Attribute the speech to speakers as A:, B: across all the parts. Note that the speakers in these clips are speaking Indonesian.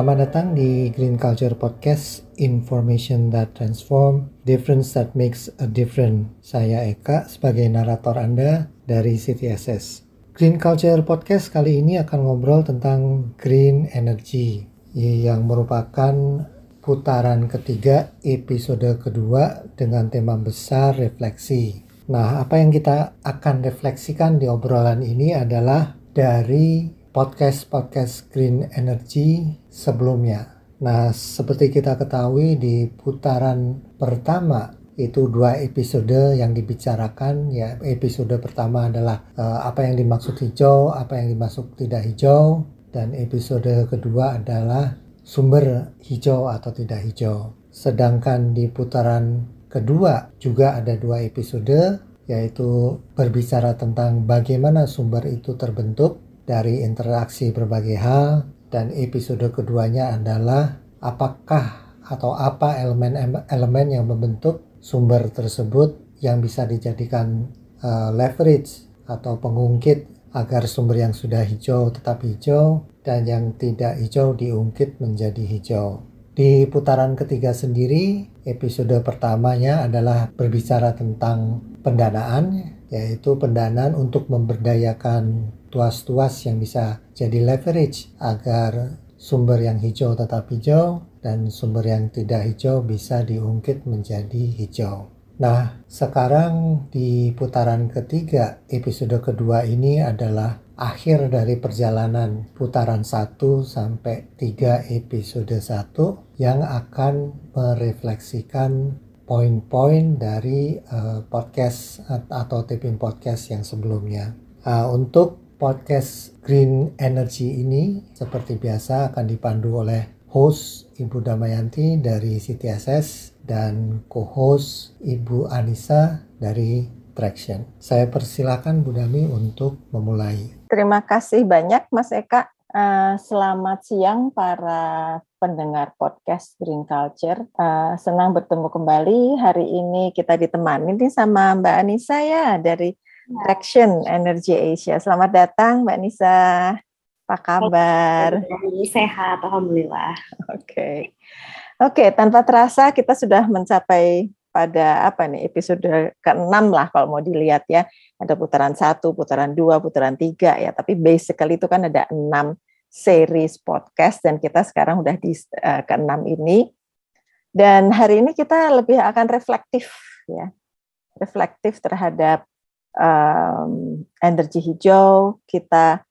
A: Selamat datang di Green Culture Podcast, Information that Transform, Difference that Makes a Difference. Saya Eka sebagai narator Anda dari CTSS. Green Culture Podcast kali ini akan ngobrol tentang green energy yang merupakan putaran ketiga episode kedua dengan tema besar refleksi. Nah, apa yang kita akan refleksikan di obrolan ini adalah dari podcast-podcast Green Energy sebelumnya. Nah, seperti kita ketahui di putaran pertama itu dua episode yang dibicarakan ya episode pertama adalah uh, apa yang dimaksud hijau, apa yang dimaksud tidak hijau dan episode kedua adalah sumber hijau atau tidak hijau. Sedangkan di putaran kedua juga ada dua episode yaitu berbicara tentang bagaimana sumber itu terbentuk dari interaksi berbagai hal dan episode keduanya adalah apakah atau apa elemen-elemen yang membentuk sumber tersebut yang bisa dijadikan uh, leverage atau pengungkit agar sumber yang sudah hijau tetap hijau dan yang tidak hijau diungkit menjadi hijau. Di putaran ketiga sendiri, episode pertamanya adalah berbicara tentang pendanaan, yaitu pendanaan untuk memberdayakan tuas-tuas yang bisa jadi leverage agar sumber yang hijau tetap hijau dan sumber yang tidak hijau bisa diungkit menjadi hijau. Nah, sekarang di putaran ketiga, episode kedua ini adalah akhir dari perjalanan putaran 1 sampai 3 episode 1 yang akan merefleksikan poin-poin dari uh, podcast atau taping podcast yang sebelumnya. Uh, untuk podcast Green Energy ini seperti biasa akan dipandu oleh host Ibu Damayanti dari CTSS dan co-host Ibu Anissa dari Traction. Saya persilakan Bu Dami untuk memulai.
B: Terima kasih banyak Mas Eka. Uh, selamat siang para pendengar podcast Green Culture. Uh, senang bertemu kembali. Hari ini kita ditemani nih sama Mbak Anissa ya dari Traction Energy Asia. Selamat datang Mbak Nisa. Apa kabar?
C: Sehat, Alhamdulillah.
B: Oke. Okay. Oke, okay, tanpa terasa kita sudah mencapai pada apa nih episode ke-6 lah kalau mau dilihat ya. Ada putaran satu, putaran dua, putaran tiga ya. Tapi basically itu kan ada enam series podcast dan kita sekarang udah di uh, ke-6 ini. Dan hari ini kita lebih akan reflektif ya. Reflektif terhadap um, energi hijau, kita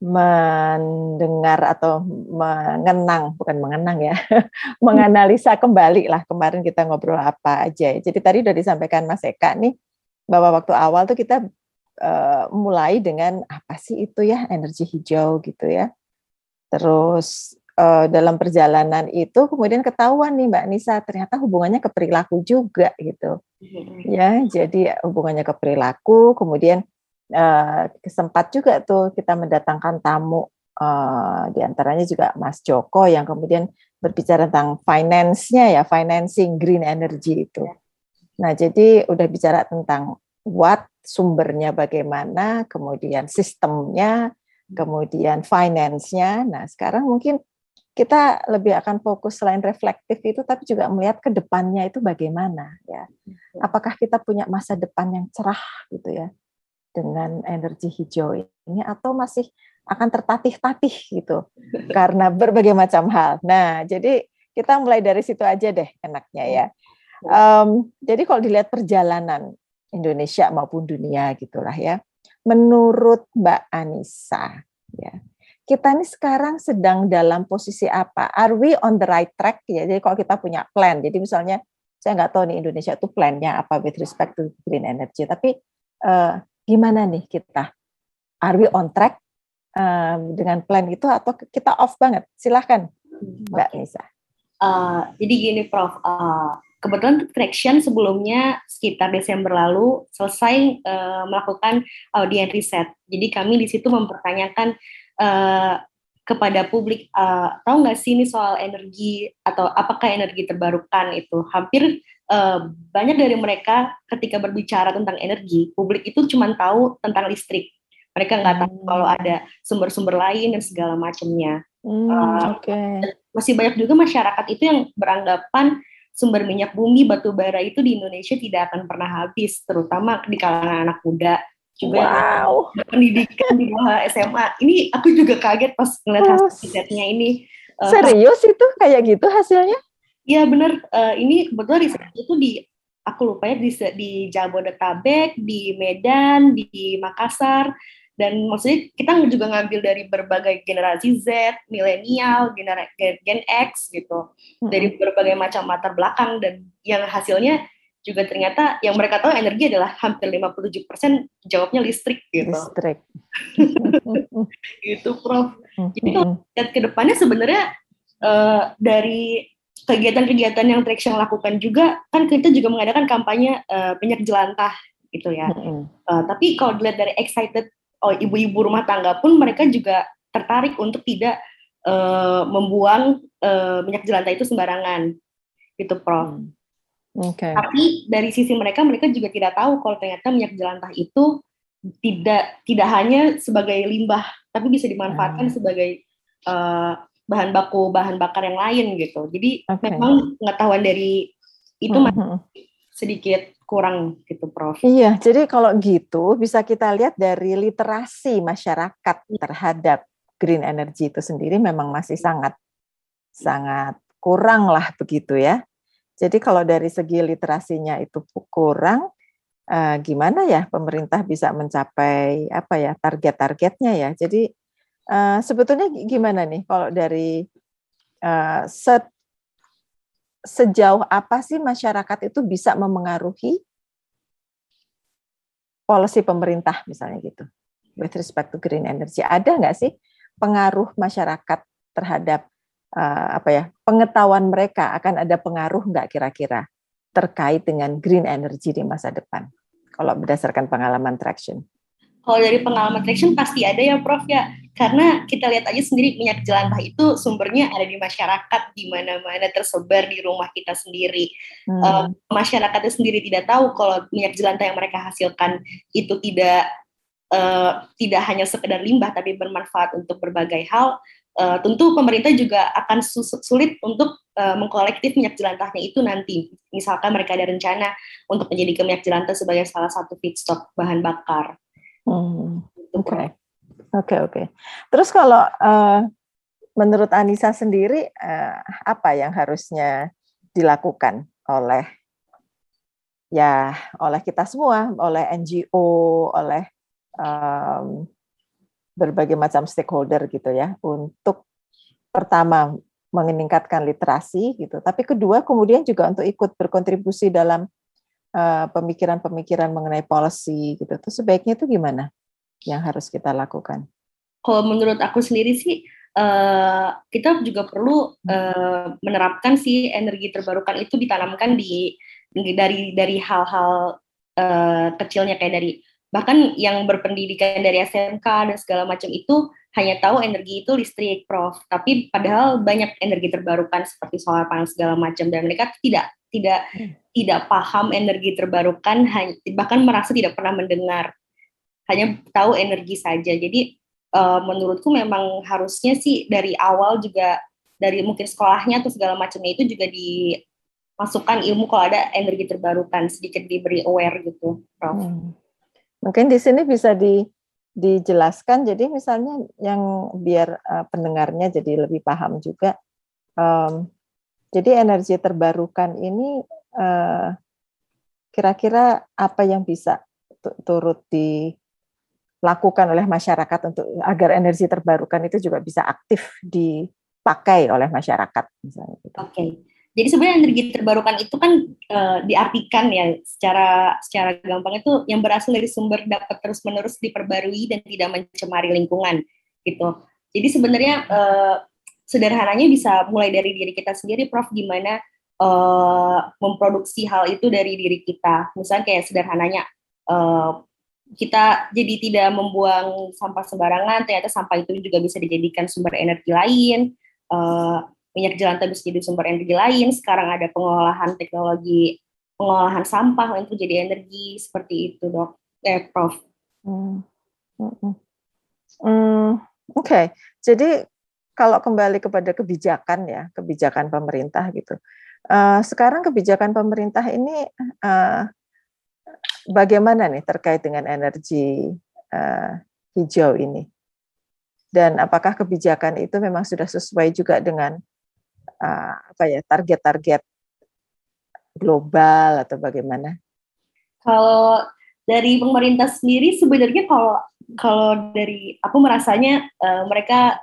B: mendengar atau mengenang, bukan mengenang ya, menganalisa kembali lah kemarin kita ngobrol apa aja. Jadi tadi sudah disampaikan Mas Eka nih, bahwa waktu awal tuh kita uh, mulai dengan apa sih itu ya energi hijau gitu ya. Terus uh, dalam perjalanan itu kemudian ketahuan nih Mbak Nisa ternyata hubungannya ke perilaku juga gitu. Mm-hmm. Ya, jadi hubungannya ke perilaku, kemudian uh, sempat juga tuh kita mendatangkan tamu uh, di antaranya juga Mas Joko yang kemudian berbicara tentang finance-nya ya, financing green energy itu. Ya. Nah, jadi udah bicara tentang what sumbernya bagaimana, kemudian sistemnya, kemudian finance-nya. Nah, sekarang mungkin kita lebih akan fokus selain reflektif itu tapi juga melihat ke depannya itu bagaimana ya. Apakah kita punya masa depan yang cerah gitu ya dengan energi hijau ini atau masih akan tertatih-tatih gitu karena berbagai macam hal. Nah, jadi kita mulai dari situ aja deh enaknya ya. Um, jadi kalau dilihat perjalanan Indonesia maupun dunia gitulah ya. Menurut Mbak Anissa ya kita ini sekarang sedang dalam posisi apa? Are we on the right track? Ya, jadi kalau kita punya plan, jadi misalnya saya nggak tahu nih Indonesia itu plannya apa with respect to green energy, tapi uh, gimana nih kita? Are we on track uh, dengan plan itu atau kita off banget? Silahkan, Mbak okay. Nisa.
C: Uh, jadi gini, Prof. Uh, kebetulan Traction sebelumnya sekitar Desember lalu selesai uh, melakukan audien riset. Jadi kami di situ mempertanyakan uh, kepada publik uh, tahu nggak sih ini soal energi atau apakah energi terbarukan itu hampir uh, banyak dari mereka ketika berbicara tentang energi publik itu cuma tahu tentang listrik mereka nggak tahu hmm. kalau ada sumber-sumber lain dan segala macamnya
B: Hmm,
C: Uh,
B: Oke.
C: masih banyak juga masyarakat itu yang beranggapan sumber minyak bumi batu bara itu di Indonesia tidak akan pernah habis, terutama di kalangan anak muda juga
B: Wow.
C: pendidikan di bawah SMA. Ini aku juga kaget pas ngeliat hasil risetnya ini. Eh,
B: Serius itu kayak gitu hasilnya?
C: Iya bener, Eh, ini kebetulan risetnya itu di aku lupa ya di, di Jabodetabek, di Medan, di Makassar, dan maksudnya kita juga ngambil dari berbagai generasi Z, milenial, genera- Gen X gitu, dari berbagai macam latar belakang dan yang hasilnya juga ternyata yang mereka tahu energi adalah hampir 57% jawabnya listrik gitu.
B: listrik.
C: Gitu, Prof. Jadi kalau lihat ke depannya sebenarnya eh, dari kegiatan-kegiatan yang Traction lakukan juga kan kita juga mengadakan kampanye eh, minyak jelantah gitu ya.
B: Hmm,
C: Eh, tapi kalau dilihat dari excited oh, ibu-ibu rumah tangga pun mereka juga tertarik untuk tidak eh, membuang eh, minyak jelantah itu sembarangan gitu, Prof.
B: Hmm. Oke.
C: Tapi dari sisi mereka, mereka juga tidak tahu kalau ternyata minyak jelantah itu tidak tidak hanya sebagai limbah, tapi bisa dimanfaatkan
B: Hmm.
C: sebagai eh, bahan baku bahan bakar yang lain gitu. Jadi
B: Oke.
C: memang pengetahuan dari itu masih
B: hmm.
C: sedikit kurang gitu, Prof.
B: Iya, jadi kalau gitu bisa kita lihat dari literasi masyarakat terhadap green energy itu sendiri memang masih sangat sangat kurang lah begitu ya. Jadi kalau dari segi literasinya itu kurang, eh, gimana ya pemerintah bisa mencapai apa ya target-targetnya ya. Jadi eh, sebetulnya gimana nih kalau dari eh, se- sejauh apa sih masyarakat itu bisa memengaruhi policy pemerintah misalnya gitu with respect to green energy? Ada nggak sih pengaruh masyarakat terhadap uh, apa ya pengetahuan mereka akan ada pengaruh nggak kira-kira terkait dengan green energy di masa depan? Kalau berdasarkan pengalaman traction
C: Kalau dari pengalaman traction pasti ada ya, Prof ya. Karena kita lihat aja sendiri minyak jelantah itu sumbernya ada di masyarakat di mana-mana tersebar di rumah kita sendiri.
B: Hmm.
C: Uh, masyarakatnya sendiri tidak tahu kalau minyak jelantah yang mereka hasilkan itu tidak uh, tidak hanya sekedar limbah tapi bermanfaat untuk berbagai hal. Uh, tentu pemerintah juga akan sulit untuk uh, mengkolektif minyak jelantahnya itu nanti. Misalkan mereka ada rencana untuk menjadikan minyak jelantah sebagai salah satu feedstock bahan bakar. Gitu,
B: Oke, oke, oke. Terus kalau eh, menurut Anissa sendiri eh, apa yang harusnya dilakukan oleh ya oleh kita semua, oleh NGO, oleh em, berbagai macam stakeholder gitu ya, untuk pertama meningkatkan literasi gitu, tapi kedua kemudian juga untuk ikut berkontribusi dalam pemikiran-pemikiran mengenai policy gitu. Terus sebaiknya itu gimana yang harus kita lakukan?
C: Kalau menurut aku sendiri sih eh, kita juga perlu eh, menerapkan si energi terbarukan itu ditanamkan di dari dari hal-hal eh, kecilnya kayak dari bahkan yang berpendidikan dari SMK dan segala macam itu hanya tahu energi itu listrik, Prof. Tapi padahal banyak energi terbarukan seperti solar panel segala macam dan mereka tidak tidak tidak paham energi terbarukan bahkan merasa tidak pernah mendengar hanya tahu energi saja jadi uh, menurutku memang harusnya sih dari awal juga dari mungkin sekolahnya atau segala macamnya itu juga dimasukkan ilmu kalau ada energi terbarukan sedikit diberi aware gitu Prof.
B: Hmm. Mungkin di sini bisa di dijelaskan jadi misalnya yang biar uh, pendengarnya jadi lebih paham juga um, jadi energi terbarukan ini kira-kira apa yang bisa turut dilakukan oleh masyarakat untuk agar energi terbarukan itu juga bisa aktif dipakai oleh masyarakat misalnya gitu.
C: Oke. Okay. Jadi sebenarnya energi terbarukan itu kan e, diartikan ya secara secara gampang itu yang berasal dari sumber dapat terus-menerus diperbarui dan tidak mencemari lingkungan gitu. Jadi sebenarnya e, sederhananya bisa mulai dari diri kita sendiri Prof gimana e, memproduksi hal itu dari diri kita. Misalnya kayak sederhananya e, kita jadi tidak membuang sampah sembarangan, ternyata sampah itu juga bisa dijadikan sumber energi lain. E, minyak jelantah bisa jadi sumber energi lain. Sekarang ada pengolahan teknologi pengolahan sampah untuk jadi energi seperti itu, dok. Eh, Prof.
B: Hmm. Hmm. Hmm. Oke, okay. jadi kalau kembali kepada kebijakan ya, kebijakan pemerintah gitu. Uh, sekarang kebijakan pemerintah ini uh, bagaimana nih terkait dengan energi uh, hijau ini? Dan apakah kebijakan itu memang sudah sesuai juga dengan uh, apa ya target-target global atau bagaimana?
C: Kalau dari pemerintah sendiri sebenarnya kalau kalau dari aku merasanya uh, mereka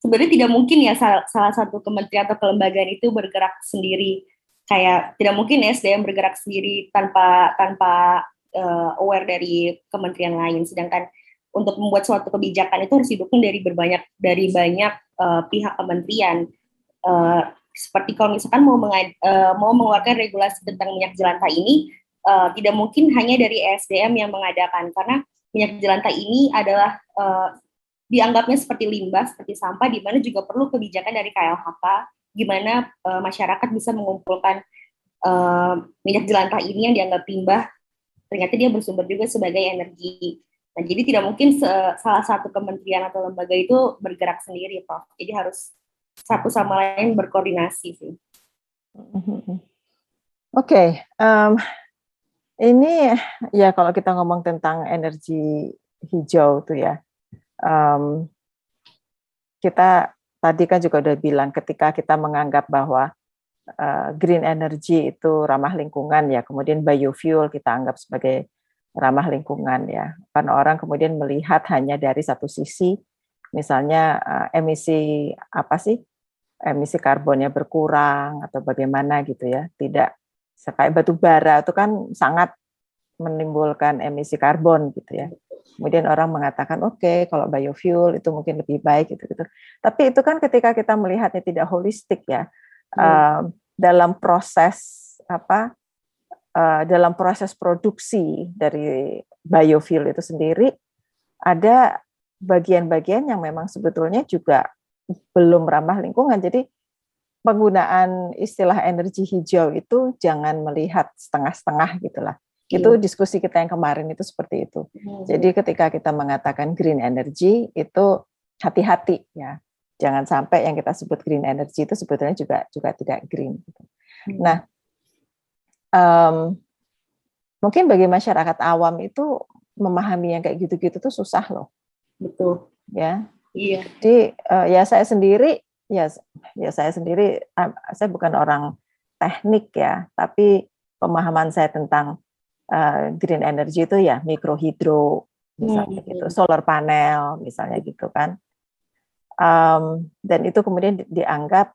C: sebenarnya tidak mungkin ya salah, salah satu kementerian atau kelembagaan itu bergerak sendiri. Kayak tidak mungkin SDM bergerak sendiri tanpa tanpa uh, aware dari kementerian lain. Sedangkan untuk membuat suatu kebijakan itu harus didukung dari berbanyak dari banyak uh, pihak kementerian. Uh, seperti kalau misalkan mau uh, mau mengeluarkan regulasi tentang minyak jelantah ini uh, tidak mungkin hanya dari SDM yang mengadakan. Karena minyak jelantah ini adalah uh, dianggapnya seperti limbah, seperti sampah, di mana juga perlu kebijakan dari KLHK, gimana uh, masyarakat bisa mengumpulkan uh, minyak jelantah ini yang dianggap limbah, ternyata dia bersumber juga sebagai energi. Nah, jadi tidak mungkin salah satu kementerian atau lembaga itu bergerak sendiri, Prof. Jadi harus satu sama lain berkoordinasi sih.
B: Oke, okay. um, ini ya kalau kita ngomong tentang energi hijau tuh ya, um, kita tadi kan juga udah bilang ketika kita menganggap bahwa uh, green energy itu ramah lingkungan ya, kemudian biofuel kita anggap sebagai ramah lingkungan ya. Karena orang kemudian melihat hanya dari satu sisi, misalnya uh, emisi apa sih? Emisi karbonnya berkurang atau bagaimana gitu ya. Tidak kayak batu bara itu kan sangat menimbulkan emisi karbon gitu ya. Kemudian orang mengatakan oke okay, kalau biofuel itu mungkin lebih baik gitu gitu. Tapi itu kan ketika kita melihatnya tidak holistik ya hmm. uh, dalam proses apa uh, dalam proses produksi dari biofuel itu sendiri ada bagian-bagian yang memang sebetulnya juga belum ramah lingkungan. Jadi penggunaan istilah energi hijau itu jangan melihat setengah-setengah gitulah. Itu iya. diskusi kita yang kemarin itu seperti itu. Hmm. Jadi ketika kita mengatakan green energy itu hati-hati ya. Jangan sampai yang kita sebut green energy itu sebetulnya juga juga tidak green. Gitu. Hmm. Nah, um, mungkin bagi masyarakat awam itu memahami yang kayak gitu-gitu tuh susah loh.
C: Betul.
B: Ya.
C: Iya.
B: Jadi uh, ya saya sendiri ya ya saya sendiri saya bukan orang teknik ya, tapi pemahaman saya tentang uh, green energy itu ya mikrohidro misalnya hmm. gitu, solar panel misalnya gitu kan. Um, dan itu kemudian dianggap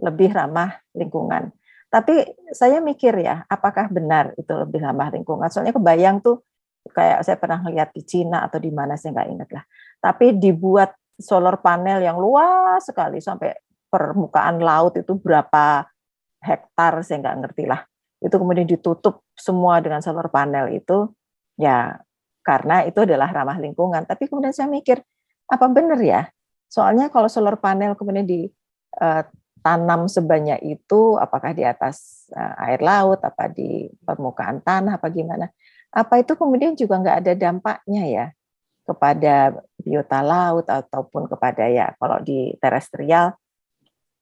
B: lebih ramah lingkungan. Tapi saya mikir ya, apakah benar itu lebih ramah lingkungan? Soalnya kebayang tuh kayak saya pernah lihat di Cina atau di mana saya nggak ingat lah. Tapi dibuat solar panel yang luas sekali sampai permukaan laut itu berapa hektar saya nggak ngerti lah itu kemudian ditutup semua dengan solar panel itu ya karena itu adalah ramah lingkungan. Tapi kemudian saya mikir apa benar ya? Soalnya kalau solar panel kemudian ditanam eh, sebanyak itu, apakah di atas eh, air laut, apa di permukaan tanah, apa gimana? Apa itu kemudian juga nggak ada dampaknya ya kepada biota laut ataupun kepada ya kalau di terestrial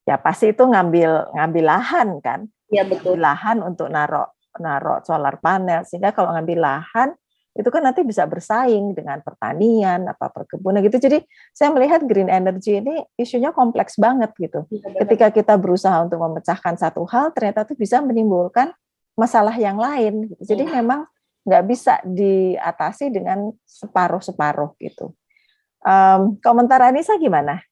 B: ya pasti itu ngambil ngambil lahan kan
C: Ya betul.
B: Lahan untuk narok narok solar panel sehingga kalau ngambil lahan itu kan nanti bisa bersaing dengan pertanian apa perkebunan gitu. Jadi saya melihat green energy ini isunya kompleks banget gitu. Ya, Ketika kita berusaha untuk memecahkan satu hal ternyata itu bisa menimbulkan masalah yang lain. Gitu. Jadi ya. memang nggak bisa diatasi dengan separuh-separuh gitu. Um, komentar Anissa gimana?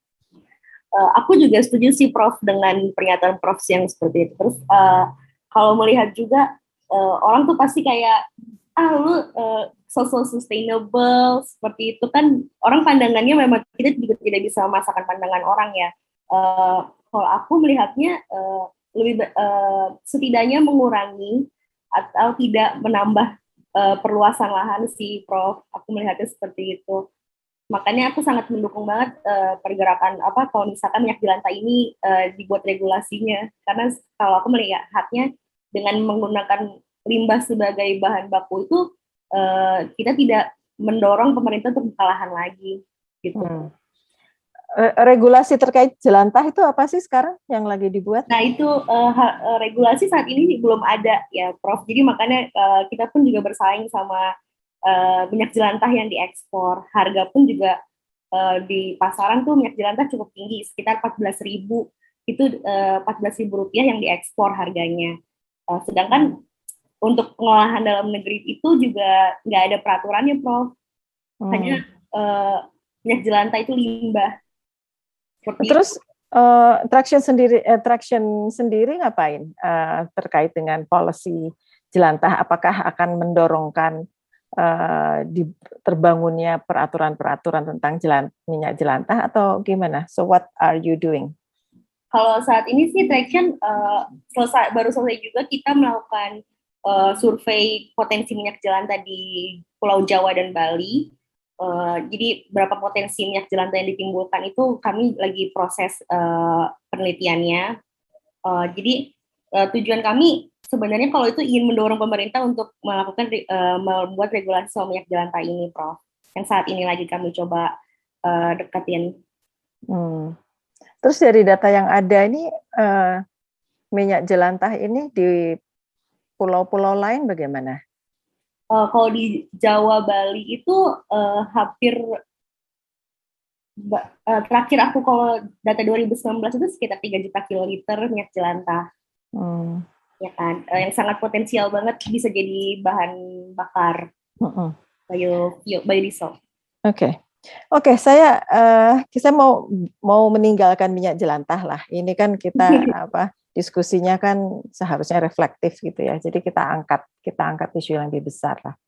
C: Uh, aku juga setuju sih Prof dengan pernyataan Prof yang seperti itu. Terus uh, kalau melihat juga uh, orang tuh pasti kayak ah lu uh, social sustainable seperti itu kan orang pandangannya memang kita juga tidak bisa memasakkan pandangan orang ya. Uh, kalau aku melihatnya uh, lebih uh, setidaknya mengurangi atau tidak menambah uh, perluasan lahan sih Prof. Aku melihatnya seperti itu makanya aku sangat mendukung banget uh, pergerakan apa kalau misalkan minyak jelantah ini uh, dibuat regulasinya karena kalau aku melihatnya dengan menggunakan limbah sebagai bahan baku itu uh, kita tidak mendorong pemerintah untuk buka lahan lagi gitu. Hmm.
B: regulasi terkait jelantah itu apa sih sekarang yang lagi dibuat?
C: Nah itu uh, regulasi saat ini belum ada ya Prof. Jadi makanya uh, kita pun juga bersaing sama uh, minyak jelantah yang diekspor. Harga pun juga uh, di pasaran tuh minyak jelantah cukup tinggi, sekitar 14 ribu itu uh, 14 ribu rupiah yang diekspor harganya. Uh, sedangkan untuk pengolahan dalam negeri itu juga nggak ada peraturannya, Prof. Hmm. Hanya uh, minyak jelantah itu limbah.
B: Seperti Terus uh, traction sendiri, uh, traction sendiri ngapain uh, terkait dengan policy jelantah? Apakah akan mendorongkan uh, di terbangunnya peraturan-peraturan tentang jelan, minyak jelantah atau gimana? So what are you doing?
C: Kalau saat ini sih traction uh, selesai baru selesai juga kita melakukan uh, survei potensi minyak jelantah di Pulau Jawa dan Bali Uh, jadi berapa potensi minyak jelantah yang ditimbulkan itu kami lagi proses uh, penelitiannya. Uh, jadi uh, tujuan kami sebenarnya kalau itu ingin mendorong pemerintah untuk melakukan uh, membuat regulasi soal minyak jelantah ini, Prof. Yang saat ini lagi kami coba uh, deketin.
B: Hmm. Terus dari data yang ada ini uh, minyak jelantah ini di pulau-pulau lain bagaimana?
C: uh, kalau di Jawa Bali itu uh, hampir uh, terakhir aku kalau data 2019 itu sekitar 3 juta kiloliter minyak jelantah. Hmm. Ya kan, uh, yang sangat potensial banget bisa jadi bahan bakar bio, bio biodiesel.
B: Oke. Okay. Oke, okay, saya uh, kita mau mau meninggalkan minyak jelantah lah. Ini kan kita apa diskusinya kan seharusnya reflektif gitu ya. Jadi kita angkat kita angkat isu yang lebih besar lah.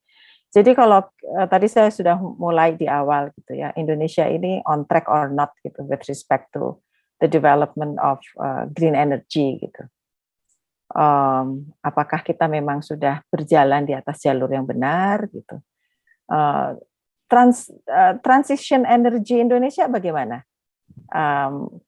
B: Jadi kalau uh, tadi saya sudah mulai di awal gitu ya, Indonesia ini on track or not gitu with respect to the development of uh, green energy gitu. Um, apakah kita memang sudah berjalan di atas jalur yang benar gitu? Uh, trans uh, transition energy Indonesia bagaimana? Um,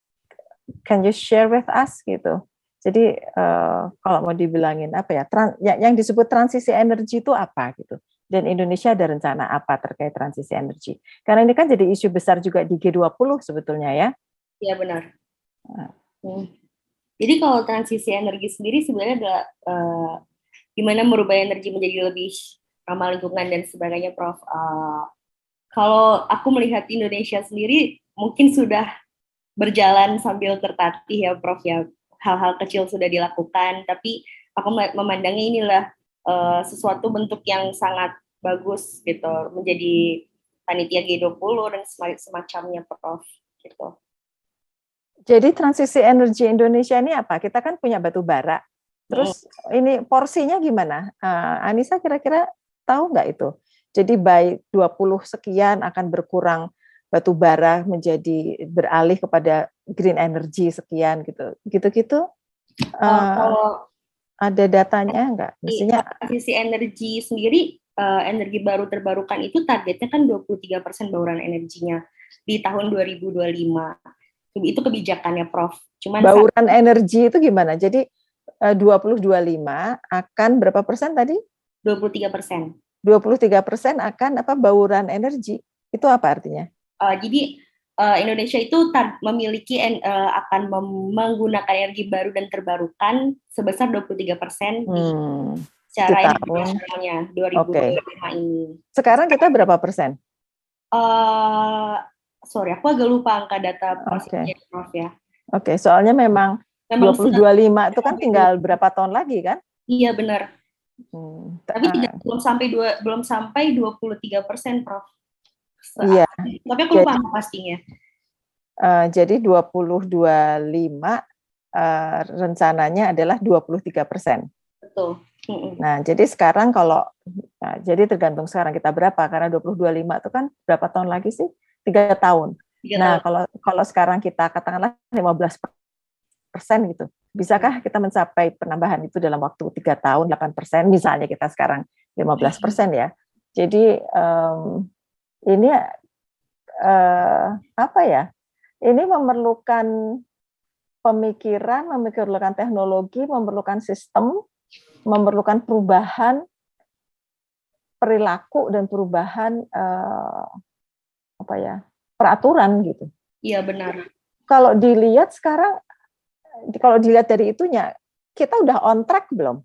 B: can you share with us gitu? Jadi uh, kalau mau dibilangin apa ya, trans, yang, yang disebut transisi energi itu apa gitu? Dan Indonesia ada rencana apa terkait transisi energi? Karena ini kan jadi isu besar juga di G20 sebetulnya ya.
C: Iya benar. Nah. Hmm. Jadi kalau transisi energi sendiri sebenarnya adalah uh, gimana merubah energi menjadi lebih ramah lingkungan dan sebagainya, Prof. Uh, kalau aku melihat Indonesia sendiri mungkin sudah berjalan sambil tertatih ya, Prof. Ya hal-hal kecil sudah dilakukan, tapi aku memandangnya inilah uh, sesuatu bentuk yang sangat bagus gitu, menjadi panitia G20 dan semacamnya Prof. gitu.
B: Jadi transisi energi Indonesia ini apa? Kita kan punya batu bara. Terus hmm. ini porsinya gimana? Uh, Anissa kira-kira tahu nggak itu? Jadi by 20 sekian akan berkurang batu bara menjadi beralih kepada green energy sekian gitu. Gitu-gitu. Uh, kalau ada datanya enggak?
C: Mestinya sisi energi sendiri uh, energi baru terbarukan itu targetnya kan 23% bauran energinya di tahun 2025. Itu kebijakannya Prof.
B: Cuman bauran saat, energi itu gimana? Jadi uh, 2025 akan berapa persen tadi?
C: 23 persen.
B: 23 persen akan apa bauran energi. Itu apa artinya?
C: Uh, jadi uh, Indonesia itu memiliki uh, akan menggunakan energi baru dan terbarukan sebesar 23 persen hmm, secara internasionalnya 2025 okay. ini.
B: Sekarang kita berapa persen?
C: Uh, sorry, aku agak lupa angka data
B: okay. Prof ya. Oke, okay, soalnya memang, memang 2025 itu kan tinggal berapa tahun lagi kan?
C: Iya benar. Hmm. Tapi tidak belum sampai dua belum sampai 23 persen, Prof.
B: Iya.
C: Tapi aku lupa jadi, pastinya.
B: Uh, jadi 2025 uh, eh, rencananya adalah 23 persen.
C: Betul.
B: Nah, jadi sekarang kalau, nah, jadi tergantung sekarang kita berapa, karena 2025 itu kan berapa tahun lagi sih? Tiga tahun. Nah, tahun. kalau kalau sekarang kita katakanlah 15 persen gitu, bisakah kita mencapai penambahan itu dalam waktu tiga tahun 8 persen, misalnya kita sekarang 15 persen ya. Jadi um, ini uh, apa ya? Ini memerlukan pemikiran, memerlukan teknologi, memerlukan sistem, memerlukan perubahan perilaku dan perubahan uh, apa ya peraturan gitu.
C: Iya benar.
B: Kalau dilihat sekarang, kalau dilihat dari itunya, kita udah on track belum?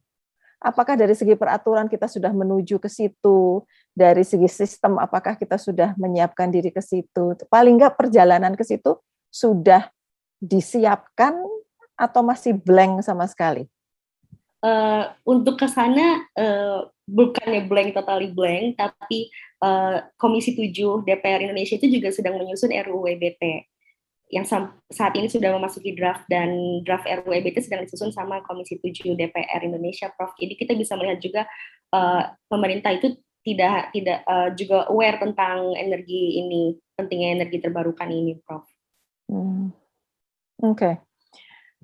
B: Apakah dari segi peraturan kita sudah menuju ke situ? Dari segi sistem, apakah kita sudah menyiapkan diri ke situ? Paling nggak perjalanan ke situ sudah disiapkan atau masih blank sama sekali?
C: Uh, untuk ke sana uh, bukannya blank totally blank, tapi uh, Komisi 7 DPR Indonesia itu juga sedang menyusun RUU EBT yang saat ini sudah memasuki draft dan draft RUU EBT sedang disusun sama Komisi 7 DPR Indonesia, Prof. Jadi kita bisa melihat juga uh, pemerintah itu tidak tidak uh, juga aware tentang energi ini, pentingnya energi terbarukan ini, Prof.
B: Hmm. Oke. Okay.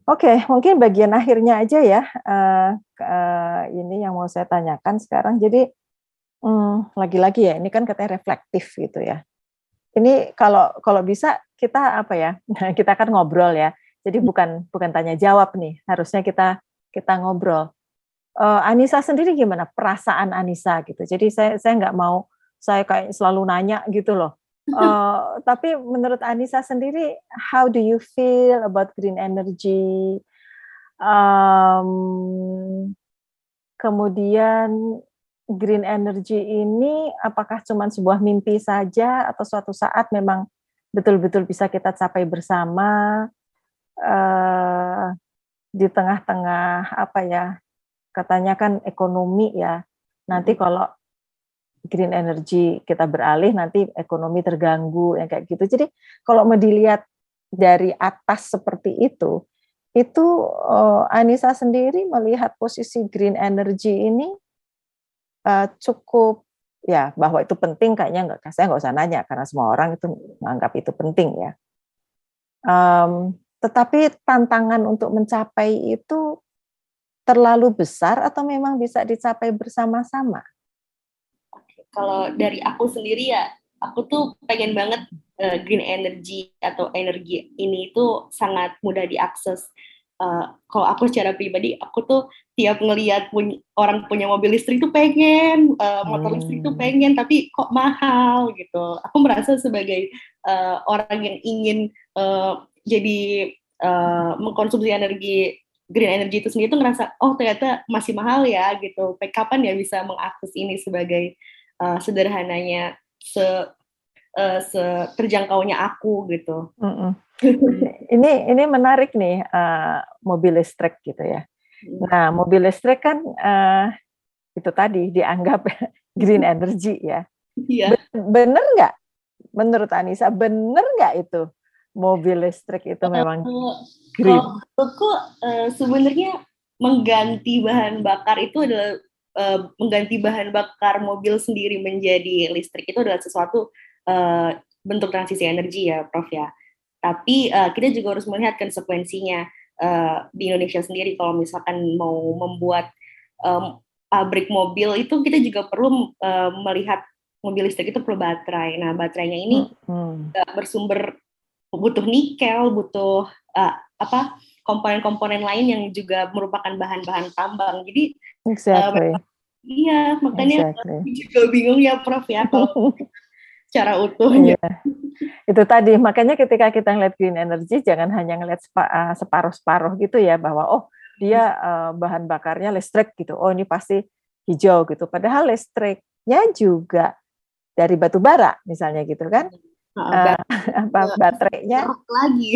B: Oke, okay, mungkin bagian akhirnya aja ya. Uh, uh, ini yang mau saya tanyakan sekarang. Jadi um, lagi-lagi ya, ini kan katanya reflektif gitu ya. Ini kalau kalau bisa kita apa ya? kita kan ngobrol ya. Jadi bukan bukan tanya jawab nih. Harusnya kita kita ngobrol. Uh, Anissa sendiri gimana perasaan Anissa gitu. Jadi saya saya nggak mau saya kayak selalu nanya gitu loh. Uh, tapi menurut Anissa sendiri, how do you feel about green energy? Um, kemudian green energy ini apakah cuma sebuah mimpi saja atau suatu saat memang betul-betul bisa kita capai bersama uh, di tengah-tengah apa ya katanya kan ekonomi ya. Nanti kalau green energy kita beralih nanti ekonomi terganggu yang kayak gitu. Jadi kalau mau dilihat dari atas seperti itu itu uh, Anissa sendiri melihat posisi green energy ini uh, cukup ya bahwa itu penting kayaknya nggak saya nggak usah nanya karena semua orang itu menganggap itu penting ya. Um, tetapi tantangan untuk mencapai itu terlalu besar atau memang bisa dicapai bersama-sama?
C: Kalau dari aku sendiri ya, aku tuh pengen banget uh, green energy atau energi ini itu sangat mudah diakses uh, kalau aku secara pribadi aku tuh tiap ngelihat punya, orang punya mobil listrik tuh pengen uh, motor hmm. listrik tuh pengen tapi kok mahal gitu aku merasa sebagai uh, orang yang ingin uh, jadi uh, mengkonsumsi energi green energy itu sendiri tuh ngerasa oh ternyata masih mahal ya gitu kapan ya bisa mengakses ini sebagai uh, sederhananya se uh, terjangkaunya aku gitu.
B: Mm -mm. ini ini menarik nih uh, mobil listrik gitu ya. Hmm. Nah mobil listrik kan uh, itu tadi dianggap green energy ya. Iya. Bener nggak? Menurut Anissa bener nggak itu mobil listrik itu memang green?
C: Kalau uh, sebenarnya mengganti bahan bakar itu adalah uh, mengganti bahan bakar mobil sendiri menjadi listrik itu adalah sesuatu uh, bentuk transisi energi ya, Prof ya. Tapi uh, kita juga harus melihat konsekuensinya uh, di Indonesia sendiri kalau misalkan mau membuat um, pabrik mobil itu kita juga perlu uh, melihat mobil listrik itu perlu baterai. Nah, baterainya ini hmm. uh, bersumber butuh nikel, butuh uh, apa komponen-komponen lain yang juga merupakan bahan-bahan tambang. Jadi exactly. uh, iya, makanya exactly. juga bingung ya Prof ya kalau secara utuhnya. Iya.
B: Itu tadi makanya ketika kita ngeliat green energy jangan hanya ngeliat eh, separuh-separuh gitu ya bahwa oh dia uh, bahan bakarnya listrik gitu. Oh ini pasti hijau gitu. Padahal listriknya juga dari batu bara misalnya gitu kan. uh, apa ya, baterainya
C: lagi.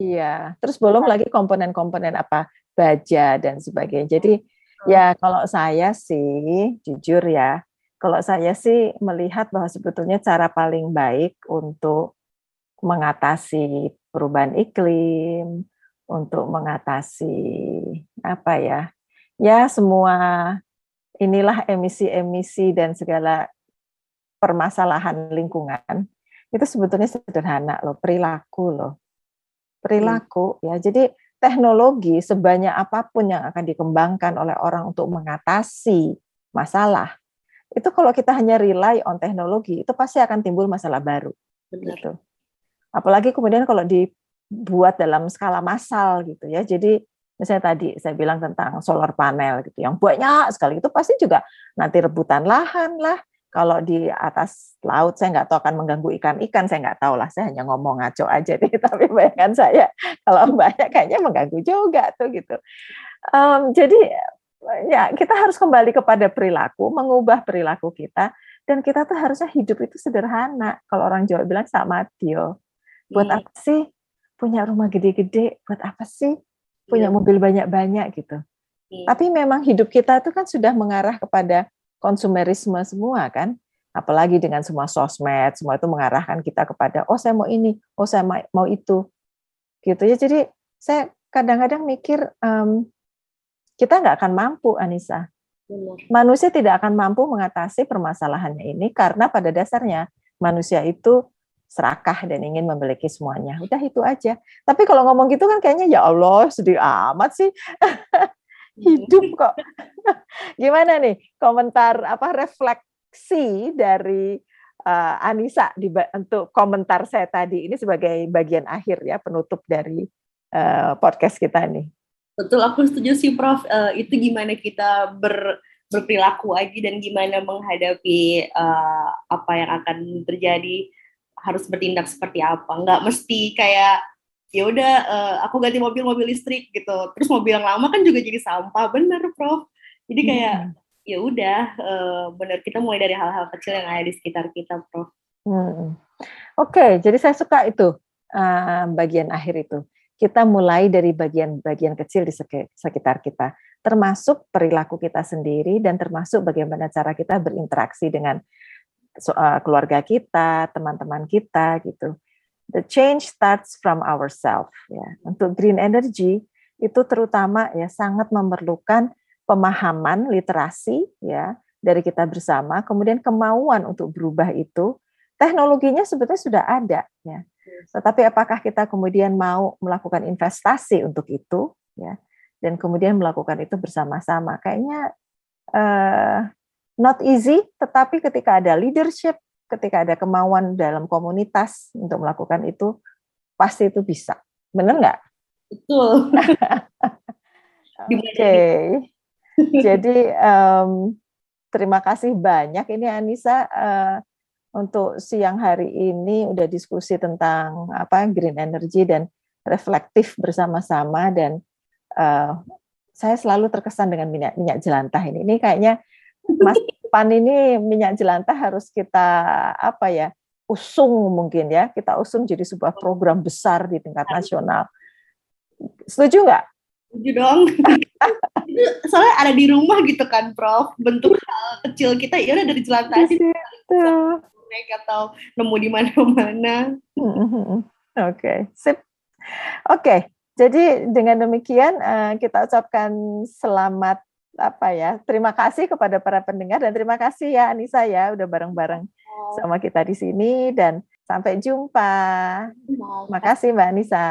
B: iya. Terus belum lagi komponen-komponen apa baja dan sebagainya. Jadi ya kalau saya sih jujur ya kalau saya sih melihat bahwa sebetulnya cara paling baik untuk mengatasi perubahan iklim, untuk mengatasi apa ya, ya semua inilah emisi-emisi dan segala permasalahan lingkungan itu sebetulnya sederhana loh, perilaku loh, perilaku ya. Jadi teknologi sebanyak apa pun yang akan dikembangkan oleh orang untuk mengatasi masalah itu kalau kita hanya rely on teknologi itu pasti akan timbul masalah baru. Benar. Gitu. Apalagi kemudian kalau dibuat dalam skala massal gitu ya. Jadi misalnya tadi saya bilang tentang solar panel gitu yang banyak sekali itu pasti juga nanti rebutan lahan lah, Kalau di atas laut saya nggak tahu akan mengganggu ikan-ikan, saya nggak tahu lah. Saya hanya ngomong ngaco aja deh. Tapi bayangkan saya kalau banyak kayaknya mengganggu juga tuh gitu. Um, jadi ya kita harus kembali kepada perilaku, mengubah perilaku kita. Dan kita tuh harusnya hidup itu sederhana. Kalau orang Jawa bilang sama Dio. Buat hmm. apa sih punya rumah gede-gede? Buat apa sih punya iya. mobil banyak-banyak gitu? Hmm. Tapi memang hidup kita itu kan sudah mengarah kepada konsumerisme semua kan apalagi dengan semua sosmed semua itu mengarahkan kita kepada oh saya mau ini oh saya mau itu gitu ya jadi saya kadang-kadang mikir um, kita nggak akan mampu Anissa. Manusia tidak akan mampu mengatasi permasalahannya ini karena pada dasarnya manusia itu serakah dan ingin memiliki semuanya. Udah itu aja. Tapi kalau ngomong gitu kan kayaknya ya Allah sedih amat sih. Hidup kok. Gimana nih komentar apa refleksi dari uh, Anissa di, untuk komentar saya tadi ini sebagai bagian akhir ya penutup dari uh, podcast kita nih.
C: Betul, aku setuju sih Prof. Uh, itu gimana kita ber, berperilaku aja dan gimana menghadapi uh, apa yang akan terjadi harus bertindak seperti apa. Nggak mesti kayak ya udah uh, aku ganti mobil mobil listrik gitu terus mobil yang lama kan juga jadi sampah bener prof jadi kayak hmm. ya udah uh, bener kita mulai dari hal-hal kecil yang ada di sekitar kita prof hmm.
B: oke okay, jadi saya suka itu uh, bagian akhir itu kita mulai dari bagian-bagian kecil di sekitar kita termasuk perilaku kita sendiri dan termasuk bagaimana cara kita berinteraksi dengan keluarga kita teman-teman kita gitu the change starts from ourselves ya. Untuk green energy itu terutama ya sangat memerlukan pemahaman literasi ya dari kita bersama, kemudian kemauan untuk berubah itu teknologinya sebetulnya sudah ada ya. Tetapi apakah kita kemudian mau melakukan investasi untuk itu ya dan kemudian melakukan itu bersama-sama? Kayaknya uh, not easy, tetapi ketika ada leadership ketika ada kemauan dalam komunitas untuk melakukan itu, pasti itu bisa. Benar nggak?
C: Betul.
B: Oke. okay. Jadi um, terima kasih banyak ini Anissa uh, untuk siang hari ini udah diskusi tentang apa green energy dan reflektif bersama-sama dan uh, saya selalu terkesan dengan minyak minyak jelantah ini. Ini kayaknya Mas Pan ini minyak jelantah harus kita apa ya usung mungkin ya kita usung jadi sebuah program besar di tingkat nasional. Setuju nggak?
C: Setuju dong. soalnya ada di rumah gitu kan, Prof. Bentuk hal kecil kita ya udah dari jelantah sih. Naik atau nemu di mana-mana.
B: Oke, okay. sip. Oke, okay. jadi dengan demikian eh, kita ucapkan selamat apa ya terima kasih kepada para pendengar dan terima kasih ya Anissa ya udah bareng-bareng sama kita di sini dan sampai jumpa. Terima kasih Mbak Anissa.